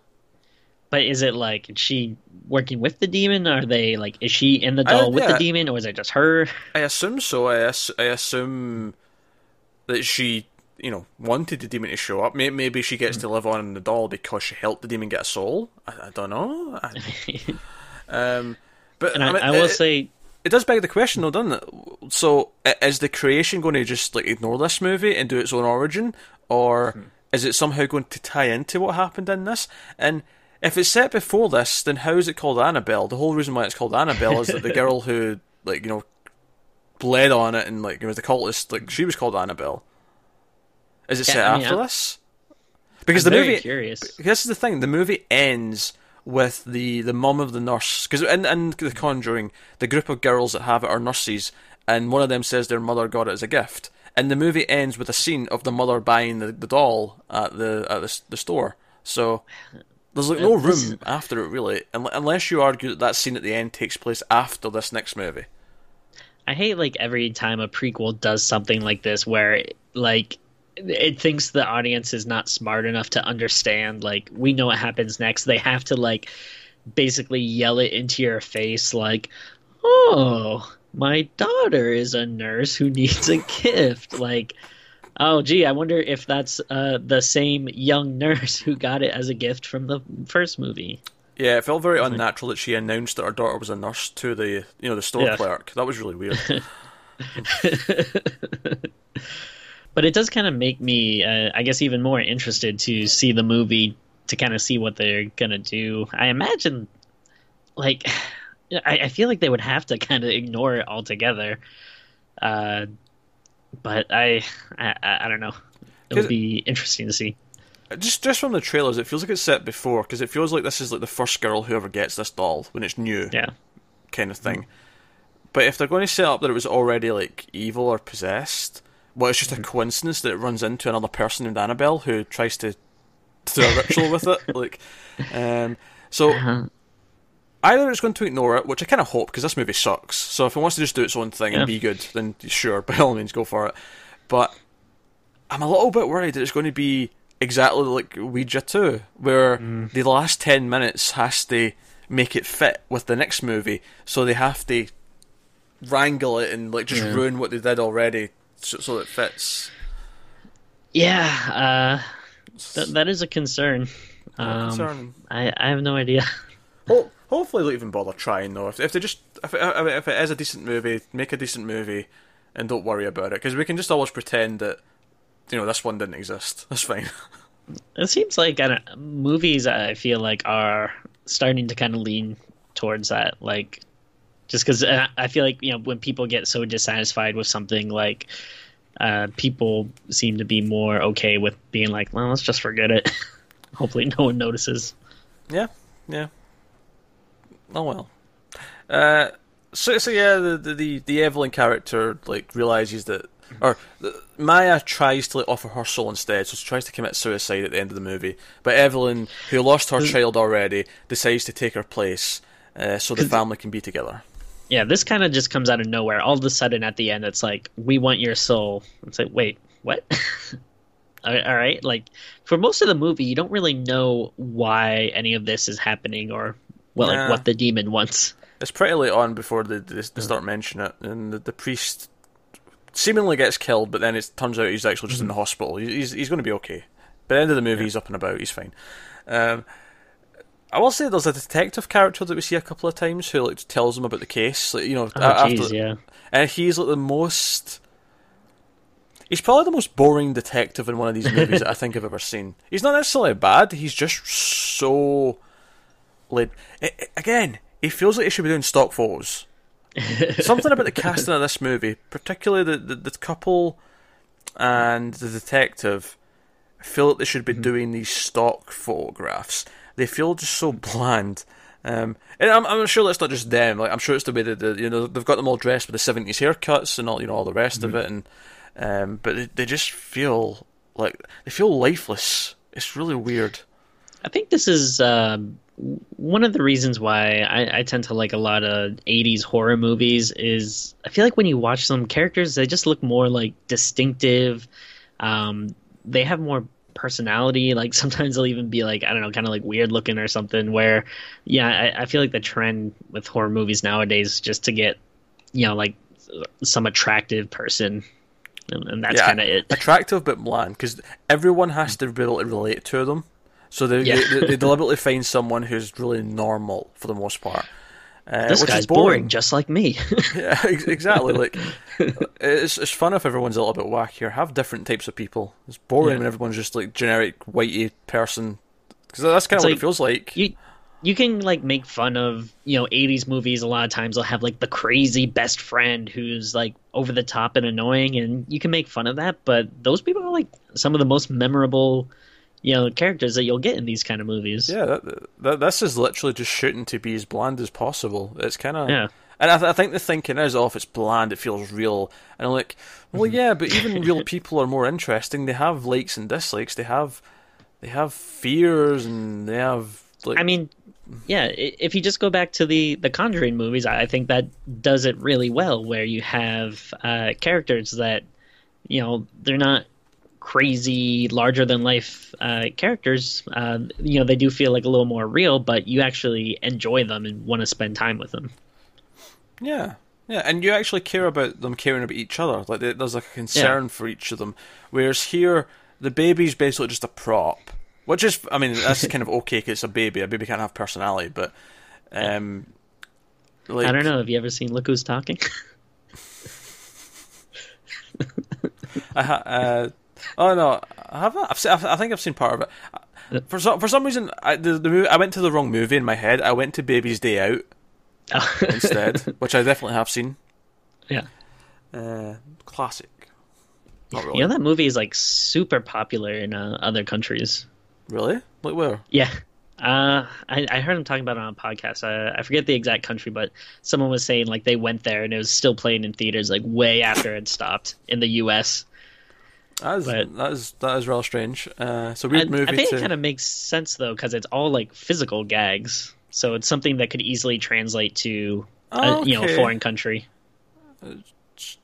But is it like is she working with the demon? Are they like is she in the doll I, with yeah, the demon, or is it just her? I assume so. I, I assume that she, you know, wanted the demon to show up. Maybe she gets to live on in the doll because she helped the demon get a soul. I, I don't know. Um, but and I, mean, I will it, say it does beg the question, though, doesn't it? So, is the creation going to just like ignore this movie and do its own origin, or hmm. is it somehow going to tie into what happened in this? And if it's set before this, then how is it called Annabelle? The whole reason why it's called Annabelle is that the girl who, like, you know, bled on it and like it was the cultist, like she was called Annabelle. Is it yeah, set I mean, after I'm, this? Because I'm the movie, curious. This is the thing. The movie ends with the the mom of the nurse because in in the Conjuring, the group of girls that have it are nurses, and one of them says their mother got it as a gift. And the movie ends with a scene of the mother buying the, the doll at the at the, the store. So there's like no room after it really, unless you argue that that scene at the end takes place after this next movie. I hate like every time a prequel does something like this where like it thinks the audience is not smart enough to understand like we know what happens next. They have to like basically yell it into your face like, "Oh, my daughter is a nurse who needs a gift." Like Oh, gee, I wonder if that's uh, the same young nurse who got it as a gift from the first movie. Yeah, it felt very unnatural that she announced that her daughter was a nurse to the you know the store yeah. clerk. That was really weird. but it does kind of make me, uh, I guess, even more interested to see the movie to kind of see what they're gonna do. I imagine, like, I, I feel like they would have to kind of ignore it altogether. Uh, but I, I, I don't know. It would be interesting to see just just from the trailers, it feels like it's set before because it feels like this is like the first girl who ever gets this doll when it's new, yeah, kind of thing. Mm-hmm. But if they're going to set up that it was already like evil or possessed, well, it's just mm-hmm. a coincidence that it runs into another person named Annabelle who tries to do a ritual with it. Like, um, so uh-huh. Either it's going to ignore it, which I kind of hope because this movie sucks. So if it wants to just do its own thing yeah. and be good, then sure, by all means, go for it. But I'm a little bit worried that it's going to be exactly like Ouija 2, where mm. the last 10 minutes has to make it fit with the next movie, so they have to wrangle it and like just yeah. ruin what they did already so, so it fits. Yeah, uh, th- that is a concern. Um, I, I have no idea. well, hopefully they'll even bother trying though. If, if they just if it, if it is a decent movie, make a decent movie, and don't worry about it because we can just always pretend that you know this one didn't exist. That's fine. it seems like I movies I feel like are starting to kind of lean towards that, like just because uh, I feel like you know when people get so dissatisfied with something, like uh, people seem to be more okay with being like, well, let's just forget it. Hopefully, no one notices. Yeah, yeah. Oh well. Uh, so so yeah, the the the Evelyn character like realizes that or Maya tries to like, offer her soul instead, so she tries to commit suicide at the end of the movie. But Evelyn, who lost her child already, decides to take her place uh, so the family can be together. Yeah, this kind of just comes out of nowhere. All of a sudden, at the end, it's like, "We want your soul." It's like, wait, what? all right, like for most of the movie, you don't really know why any of this is happening or well, nah. like what the demon wants. It's pretty late on before they, they, they start mentioning it, and the, the priest seemingly gets killed, but then it turns out he's actually just mm-hmm. in the hospital. He's he's going to be okay. By the end of the movie, he's up and about. He's fine. Um, I will say there's a detective character that we see a couple of times who like tells him about the case. Like you know, Oh, after, jeez, yeah. and he's like the most. He's probably the most boring detective in one of these movies that I think I've ever seen. He's not necessarily bad. He's just so. Like i- i- again, he feels like he should be doing stock photos. Something about the casting of this movie, particularly the, the, the couple and the detective, feel like they should be doing these stock photographs. They feel just so bland. Um, and I'm, I'm sure that's not just them. Like I'm sure it's the way that the, you know they've got them all dressed with the seventies haircuts and all you know all the rest of it, and um, but they, they just feel like they feel lifeless. It's really weird. I think this is uh, one of the reasons why I, I tend to like a lot of 80s horror movies is I feel like when you watch some characters, they just look more like distinctive. Um, they have more personality. Like sometimes they'll even be like, I don't know, kind of like weird looking or something where, yeah, I, I feel like the trend with horror movies nowadays is just to get, you know, like some attractive person. And, and that's Yeah. kind of it. attractive but bland because everyone has to be able to relate to them. So they, Yeah. they, they deliberately find someone who's really normal for the most part. Uh, This guy's boring. boring. just like me. yeah, exactly. Like it's it's fun if everyone's a little bit wackier. Have different types of people. It's boring Yeah. when everyone's just like generic whitey person. Because that's kind It's of what like- it feels like. you you can like make fun of you know 80s movies a lot of times they'll have like the crazy best friend who's like over the top and annoying and you can make fun of that but those people are like some of the most memorable you know characters that you'll get in these kind of movies Yeah, that, that this is literally just shooting to be as bland as possible. It's kind of Yeah. and I, th- I think the thinking is, oh, if it's bland, it feels real. And I'm like, well, yeah, but even real people are more interesting. They have likes and dislikes. They have they have fears and they have like i mean yeah if you just go back to the the conjuring movies i think that does it really well where you have uh characters that you know they're not crazy larger than life uh characters uh you know they do feel like a little more real but you actually enjoy them and want to spend time with them Yeah, yeah, and you actually care about them caring about each other. Like there's like a concern for each of them. Whereas here, the baby's basically just a prop, which is, I mean, that's kind of okay 'cause it's a baby. A baby can't have personality, but um, like i don't know have you ever seen look who's talking I ha- uh, oh no, I haven't. I've seen, I think I've seen part of it. For some for some reason, I the, the movie, I went to the wrong movie in my head. I went to Baby's Day Out instead, which I definitely have seen. yeah Uh, classic. Not really. you know that movie is like super popular in uh, other countries Really? Like where? Yeah. Uh, I, I heard him talking about it on a podcast. I, I forget the exact country, but someone was saying like they went there and it was still playing in theaters like way after it stopped in the U.S. That is But- that is that is real strange. Uh, it's a I, weird movie I think to. it kind of makes sense though because it's all like physical gags, so it's something that could easily translate to a, you know a foreign country.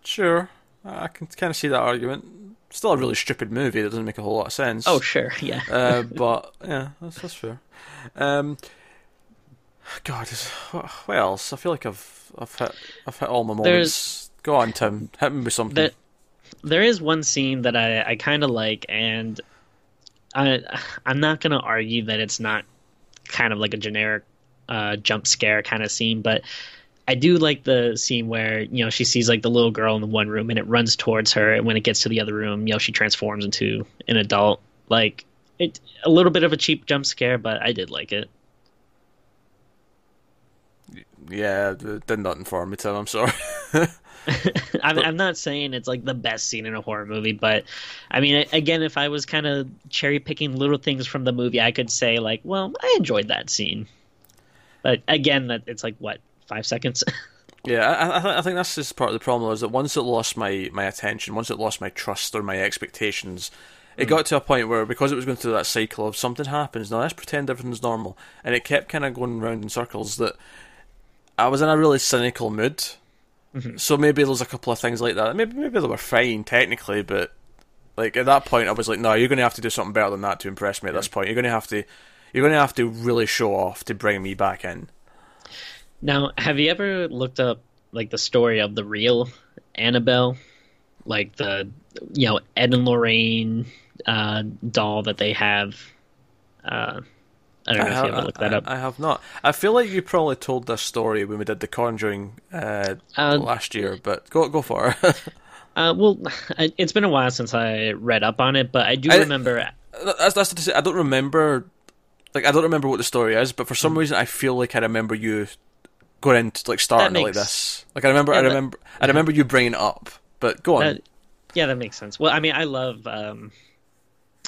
Sure, I can kind of see that argument. Still a really stupid movie that doesn't make a whole lot of sense. Oh sure, yeah. uh, but yeah, that's that's fair. Um, God, what, what else? I feel like I've I've hit I've hit all my moments. There's- Go on, Tim. Hit me with something. There, there is one scene that I, I kind of like, and I I'm not gonna argue that it's not kind of like a generic uh, jump scare kind of scene, but I do like the scene where you know she sees like the little girl in the one room and it runs towards her, and when it gets to the other room, you know she transforms into an adult. Like it, a little bit of a cheap jump scare, but I did like it. yeah, did nothing for me, Tim. I'm sorry. I'm, I'm not saying it's like the best scene in a horror movie, but I mean, again, if I was kind of cherry picking little things from the movie, I could say like, well, I enjoyed that scene. But again, that it's like what five seconds. Yeah, I, I, th- I think that's just part of the problem is that once it lost my, my attention, once it lost my trust or my expectations, it hmm. got to a point where because it was going through that cycle of something happens, now let's pretend everything's normal, and it kept kind of going round in circles. That I was in a really cynical mood. So maybe there's a couple of things like that. Maybe maybe they were fine technically, but like at that point, I was like, no, you're going to have to do something better than that to impress me. At this point, you're going to have to you're going to have to really show off to bring me back in. now, have you ever looked up like the story of the real Annabelle, like the you know Ed and Lorraine uh, doll that they have. Uh, I don't know I if have, you ever looked that I- up. I have not. I feel like you probably told this story when we did The Conjuring uh, Uh, last year, but go go for it. Uh, well, it's been a while since I read up on it, but I do I- remember. that's, that's to say, I don't remember. Like I don't remember what the story is, but for some reason I feel like I remember you going into like starting it like this. Like I remember, I Yeah, that- remember, I remember you bringing it up. But go on. That, yeah, that makes sense. Well, I mean, I love, um,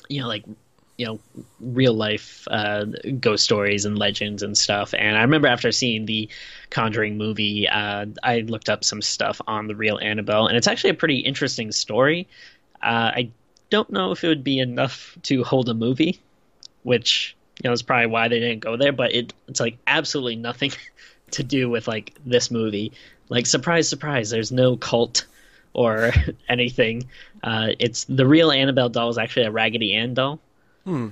you know, like, you know, real life uh, ghost stories and legends and stuff. And I remember after seeing the Conjuring movie, uh, I looked up some stuff on the real Annabelle, and it's actually a pretty interesting story. Uh, I don't know if it would be enough to hold a movie, which you know is probably why they didn't go there. But it, it's like absolutely nothing to do with like this movie. Like surprise, surprise, there's no cult or anything. Uh, it's the real Annabelle doll is actually a Raggedy Ann doll, Hmm.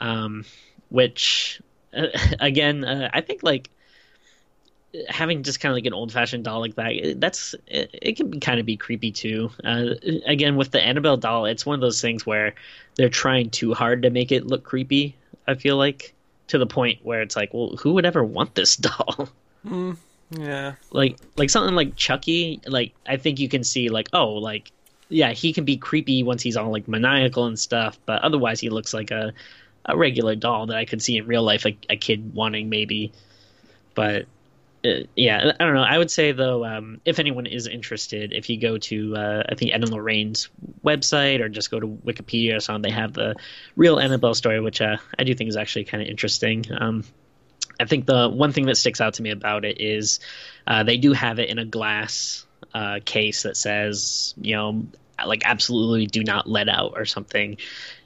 um, which uh, again uh, I think like having just kind of like an old fashioned doll like that that's it, it can kind of be creepy too. Uh, again with the Annabelle doll, it's one of those things where they're trying too hard to make it look creepy. I feel like to the point where it's like, well, who would ever want this doll? Yeah. like like something like Chucky, like I think you can see like oh like yeah he can be creepy once he's all like maniacal and stuff, but otherwise he looks like a a regular doll that I could see in real life, a, a kid wanting maybe. But uh, yeah, I don't know. I would say though, um, if anyone is interested, if you go to uh, I think Ed and Lorraine's website or just go to Wikipedia or something, they have the real Annabelle story, which uh, I do think is actually kind of interesting. Um, I think the one thing that sticks out to me about it is uh, they do have it in a glass uh, case that says, you know, like absolutely do not let out or something.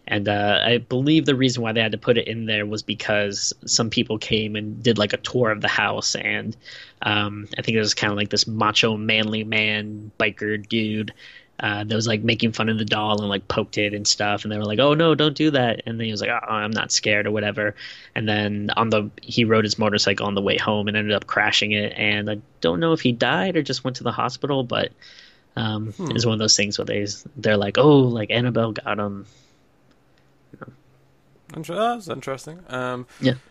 And uh, I believe the reason why they had to put it in there was because some people came and did like a tour of the house, and um, I think it was kind of like this macho, manly man, biker dude uh, that was like making fun of the doll and like poked it and stuff. And they were like, "Oh no, don't do that!" And then he was like, "Oh, I'm not scared" or whatever. And then on the he rode his motorcycle on the way home and ended up crashing it. And I don't know if he died or just went to the hospital, but um, it's one of those things where they they're like, "Oh, like Annabelle got him." That's interesting. Um, Yeah.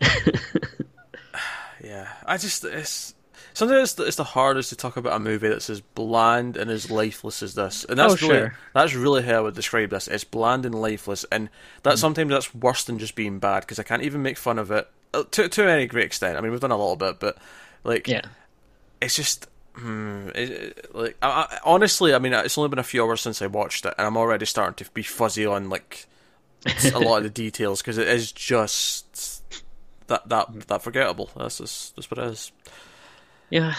yeah, I just it's sometimes it's the, it's the hardest to talk about a movie that's as bland and as lifeless as this, and that's Oh, really sure. that's really how I would describe this. It's bland and lifeless, and that Mm. sometimes that's worse than just being bad because I can't even make fun of it uh, to to any great extent. I mean, we've done a little bit, but like yeah. it's just hmm, it, it- like I, I, honestly, I mean, it's only been a few hours since I watched it, and I'm already starting to be fuzzy on like a lot of the details because it is just that that that forgettable. That's just that's what it is. Yeah.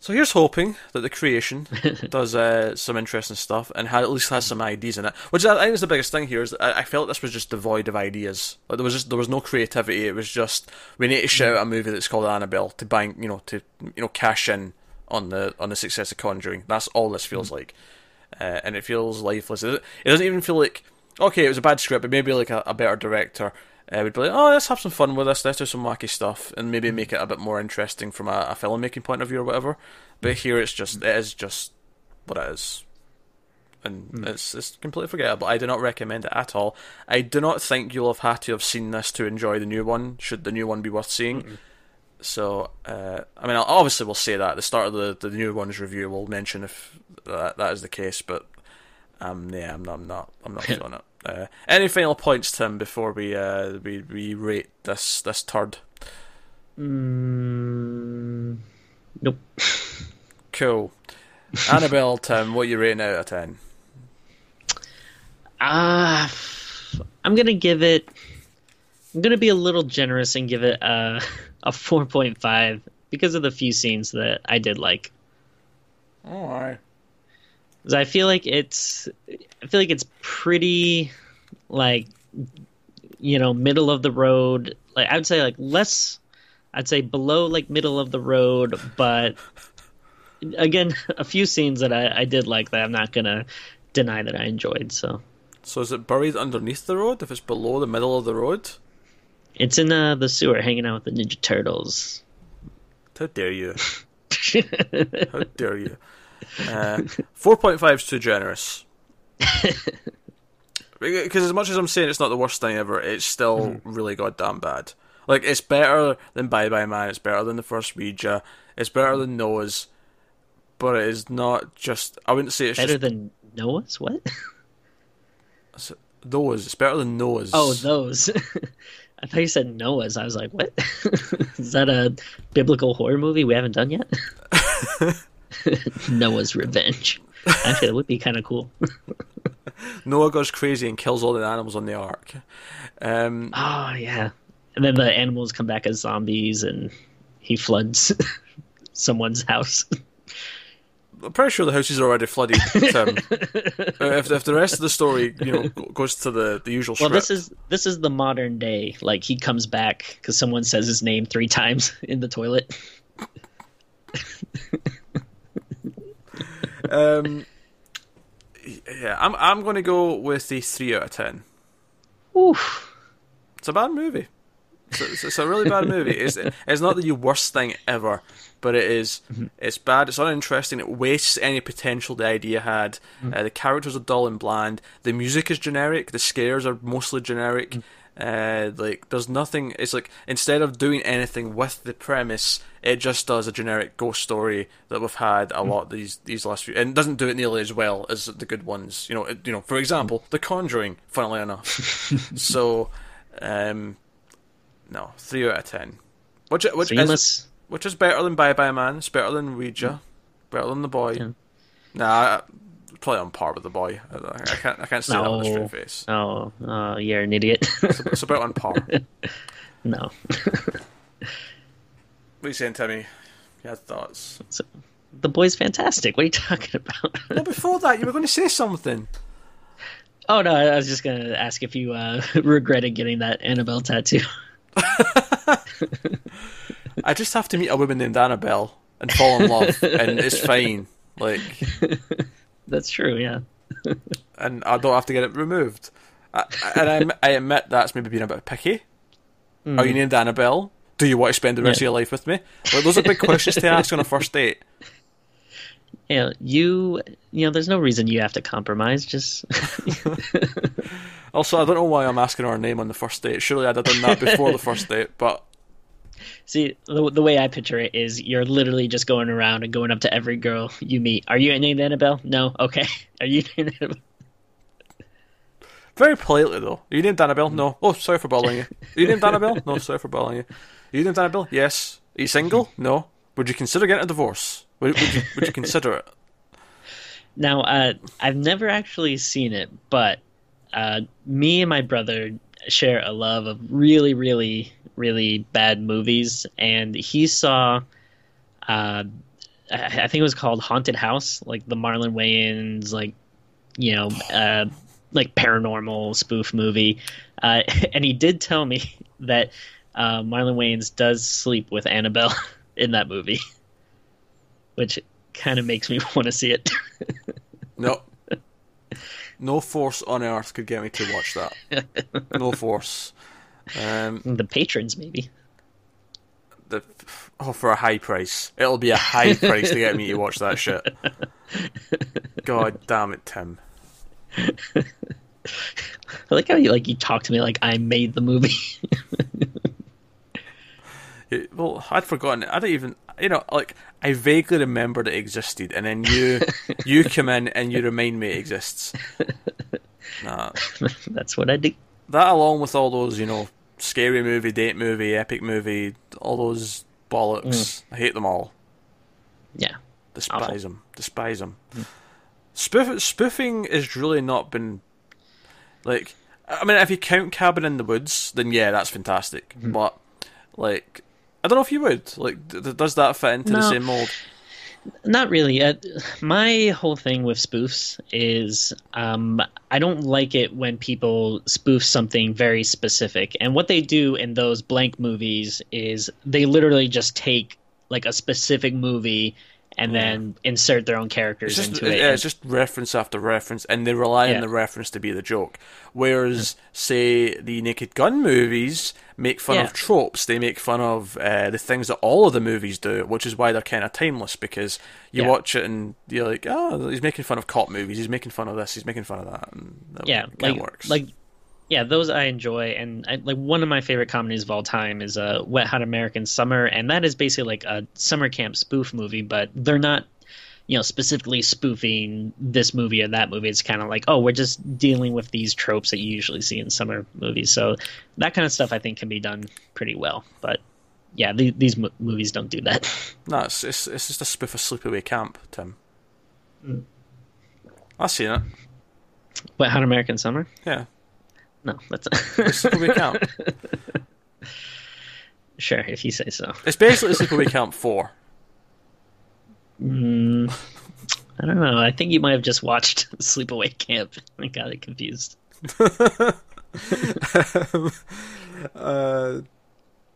So here's hoping that the creation does uh, some interesting stuff and ha- at least has some ideas in it. Which I, I think is the biggest thing here is that I, I felt this was just devoid of ideas. Like there was just there was no creativity. It was just we need to shout out a movie that's called Annabelle to bank, you know, to you know cash in on the on the success of Conjuring. That's all this feels like, uh, and it feels lifeless. It, it doesn't even feel like okay, it was a bad script, but maybe like a, a better director. Uh, would be like, oh, let's have some fun with this. Let's do some wacky stuff, and maybe make it a bit more interesting from a, a filmmaking point of view or whatever. But here, it's just it is just what it is, and it's it's completely forgettable. I do not recommend it at all. I do not think you'll have had to have seen this to enjoy the new one. Should the new one be worth seeing? So, uh, I mean, I'll- obviously we'll say that at the start of the the new one's review. We'll mention if that that is the case, but um, yeah, I'm not, I'm not, I'm not feeling it. Uh, any final points, Tim, before we uh we, we rate this this turd? Mm, nope. Cool. Annabelle, Tim, what you rating out of ten? Ah, I'm gonna give it. I'm gonna be a little generous and give it a a 4.5 because of the few scenes that I did like. All right. I feel like it's. I feel like it's pretty, like, you know, middle of the road. Like I'd say, like less. I'd say below like middle of the road, but again, a few scenes that I, I did like that I'm not gonna deny that I enjoyed. So So is it buried underneath the road? If it's below the middle of the road, it's in uh, the sewer, hanging out with the Ninja Turtles. how dare you? How dare you? Uh, Four point five is too generous. Because as much as I'm saying it's not the worst thing ever, it's still Mm-hmm. really goddamn bad. Like it's better than Bye Bye Man. It's better than the first Ouija. It's better than Noah's. But it is not just. I wouldn't say it's Better just than Noah's? What? Those. It's better than Noah's. Oh, those. I thought you said Noah's. I was like, what? Is that a biblical horror movie we haven't done yet? Noah's Revenge. Actually, that would be kind of cool. Noah goes crazy and kills all the animals on the ark. Um, Oh, yeah. And then the animals come back as zombies and he floods someone's house. I'm pretty sure the house is already flooded. Tim. Uh, if if the rest of the story, you know, goes to the, the usual Well, script. this is this is the modern day. Like he comes back because someone says his name three times in the toilet. Um, yeah, I'm I'm going to go with the three out of ten. Oof. It's a bad movie. It's a, it's- it's a really bad movie. It's it's not the worst thing ever, but it is- It's bad. It's uninteresting. It wastes any potential the idea had. Uh, the characters are dull and bland. The music is generic. The scares are mostly generic. Uh, like there's nothing. It's like instead of doing anything with the premise, it just does a generic ghost story that we've had a lot these these last few, and doesn't do it nearly as well as the good ones. You know, it, you know. For example, The Conjuring. Funnily enough, so um, no, three out of ten. Which which you is which is better than Bye Bye Man. It's better than Ouija. Better than the boy. Yeah. Nah, probably on par with the boy. I, can't I can't say that with a straight face. Oh, oh, you're an idiot. It's, it's about on par. No. what are you saying, Timmy? You had thoughts. So, the boy's fantastic. What are you talking about? Well, before that, you were going to say something. oh no, I was just gonna ask if you uh, regretted getting that Annabelle tattoo. I just have to meet a woman named Annabelle and fall in love, and it's fine. Like, That's true. Yeah. and I don't have to get it removed. I, and I, admit- I admit that's maybe being a bit picky. Are you named Annabelle? Do you want to spend the rest Hmm. Yeah. of your life with me? Like, those are big questions to ask on a first date. Yeah. You. You know, there's no reason you have to compromise. Just. Also, I don't know why I'm asking her name on the first date. Surely I'd have done that before the first date, but See, the, the way I picture it is you're literally just going around and going up to every girl you meet. Are you named Annabelle? No. Okay. Are you named Annabelle? very politely though. Are you named Annabelle? No. Oh, sorry for bothering you. Are you named Annabelle? No, sorry for bothering you. Are you named Annabelle? Yes. Are you single? No. Would you consider getting a divorce? Would, would you Would you consider it? Now, uh, I've never actually seen it, but uh, me and my brother share a love of really, really, really bad movies, and he saw. Uh, I think it was called Haunted House, like the Marlon Wayans, like you know, uh, like paranormal spoof movie. Uh, and he did tell me that uh, Marlon Wayans does sleep with Annabelle in that movie, which kind of makes me want to see it. No. No force on earth could get me to watch that. No force. Um, the patrons, maybe. the oh, for a high price. It'll be a high price to get me to watch that shit. God damn it, Tim. I like how you like you talk to me like I made the movie. It- well, I'd forgotten. it. I don't even, you know, like I vaguely remembered it existed, and then you, you come in and you remind me it exists. Nah, That's what I do. that along with all those, you know, scary movie, date movie, epic movie, all those bollocks. Mm. I hate them all. Yeah. Despise Awful. them. Despise them. Mm. Spoof, spoofing has really not been like. I mean, if you count Cabin in the Woods, then yeah, that's fantastic. Mm-hmm. But like, I don't know if you would. Like, d- d- does that fit into the same mold? Not really. Uh, my whole thing with spoofs is um, I don't like it when people spoof something very specific. And what they do in those blank movies is they literally just take like a specific movie and then insert their own characters just, into it. yeah, it's just reference after reference, and they rely Yeah. on the reference to be the joke. Whereas, say, the Naked Gun movies make fun Yeah. of tropes. They make fun of uh, the things that all of the movies do, which is why they're kind of timeless. Because you Yeah. watch it and you're like, oh, he's making fun of cop movies. He's making fun of this. He's making fun of that. And that yeah, like works. like yeah, those I enjoy, and I, like one of my favorite comedies of all time is uh, Wet Hot American Summer, and that is basically like a summer camp spoof movie, but they're not you know specifically spoofing this movie or that movie. It's kind of like oh, we're just dealing with these tropes that you usually see in summer movies. So that kind of stuff I think can be done pretty well, but. Yeah, the, these mo- movies don't do that. no, it's, it's it's just a spoof of Sleepaway Camp, Tim. Mm. I've seen it. Wet Hot American Summer? Yeah, No, that's it's Sleepaway Camp. sure if you say so. It's basically Sleepaway Camp Four. Mm, I don't know. I think you might have just watched Sleepaway Camp and got it confused. uh,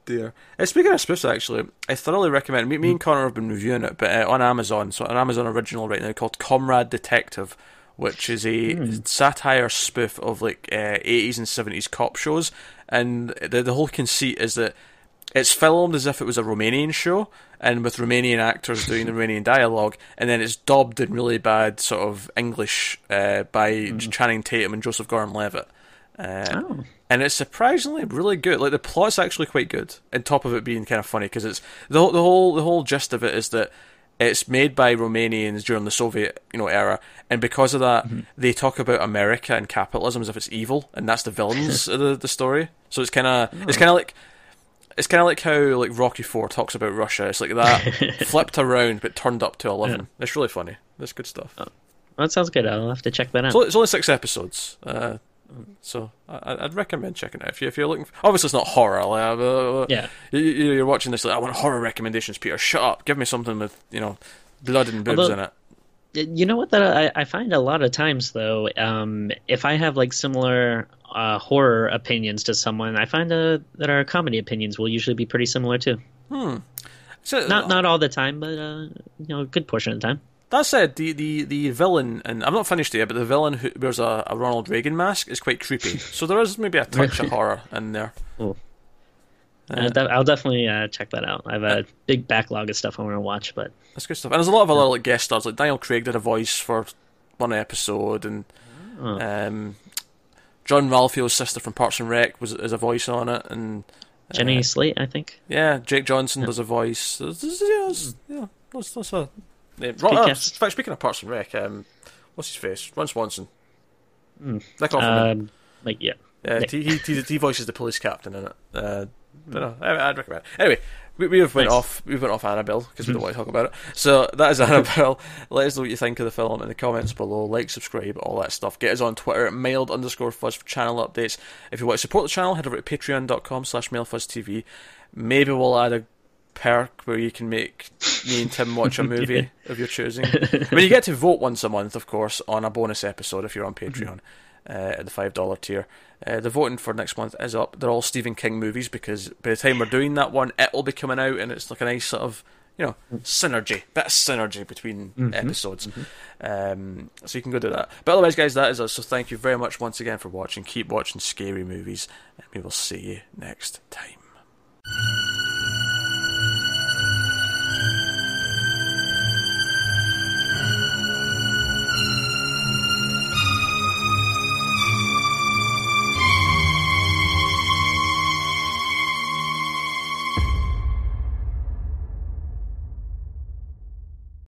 dear. Uh, speaking of spoofs, actually, I thoroughly recommend. Me, me and Connor have been reviewing it, but uh, on Amazon. So an Amazon original right now called Comrade Detective, which is a satire spoof of like uh, 80s and 70s cop shows, and the the whole conceit is that it's filmed as if it was a Romanian show, and with Romanian actors doing the Romanian dialogue, and then it's dubbed in really bad sort of English uh, by Channing Tatum and Joseph Gordon-Levitt. Uh, Oh. and it's surprisingly really good. Like the plot's actually quite good, on top of it being kind of funny because it's the the whole the whole gist of it is that it's made by Romanians during the Soviet you know era, and because of that, they talk about America and capitalism as if it's evil, and that's the villains of the, the story. So it's kind of it's kind of like it's kind of like how like Rocky Four talks about Russia. It's like that flipped around but turned up to eleven. It's really funny. That's good stuff. Well, that sounds good. I'll have to check that out. So it's only six episodes, uh, so I, I'd recommend checking it if you if you're looking. For, obviously, it's not horror. Like, uh, Yeah. you, you're watching this like I want horror recommendations, Peter. Shut up. Give me something with you know blood and boobs Although- in it. You know what? That I, I find a lot of times though, um, if I have like similar uh, horror opinions to someone, I find uh, that our comedy opinions will usually be pretty similar too. Hmm. So, Not not all the time, but uh, you know, a good portion of the time. That said, the, the, the villain, and I'm not finished yet, but the villain who wears a, a Ronald Reagan mask is quite creepy. so there is maybe a touch of horror in there. Cool. Uh, I'll definitely uh, check that out. I have a big backlog of stuff I want to watch, but That's good stuff. And there's a lot of other like guest stars, like Daniel Craig did a voice for one episode, and Oh. um, Jean-Ralphio's sister from Parks and Rec was is a voice on it, and Jenny uh, Slate, I think. yeah, Jake Johnson does a voice. There's- there's- yeah, there's- yeah, that's that's a. Yeah, Ron, uh, in fact, speaking of Parks and Rec, um, what's his face? Ron Swanson. Nick Offerman. Um, like yeah, Yeah, Nick. he, he, he, voices the police captain in it. Uh, but no, I, I'd recommend it. Anyway, we, we have went Nice. off. We went off Annabelle because we don't want to talk about it. So that is Annabelle. Let us know what you think of the film in the comments below. Like, subscribe, all that stuff. Get us on Twitter at mailed underscore fuzz for channel updates. If you want to support the channel, head over to patreon.com slash mailfuzztv. Maybe we'll add a perk where you can make me and Tim watch a movie of your choosing. I mean, you get to vote once a month, of course, on a bonus episode if you're on Patreon uh, at the five dollar tier. Uh, the voting for next month is up. They're all Stephen King movies because by the time we're doing that one, it'll be coming out, and it's like a nice sort of you know synergy, bit of synergy between episodes. Um, so you can go do that. But otherwise, guys, that is us. So thank you very much once again for watching. Keep watching scary movies, and we will see you next time.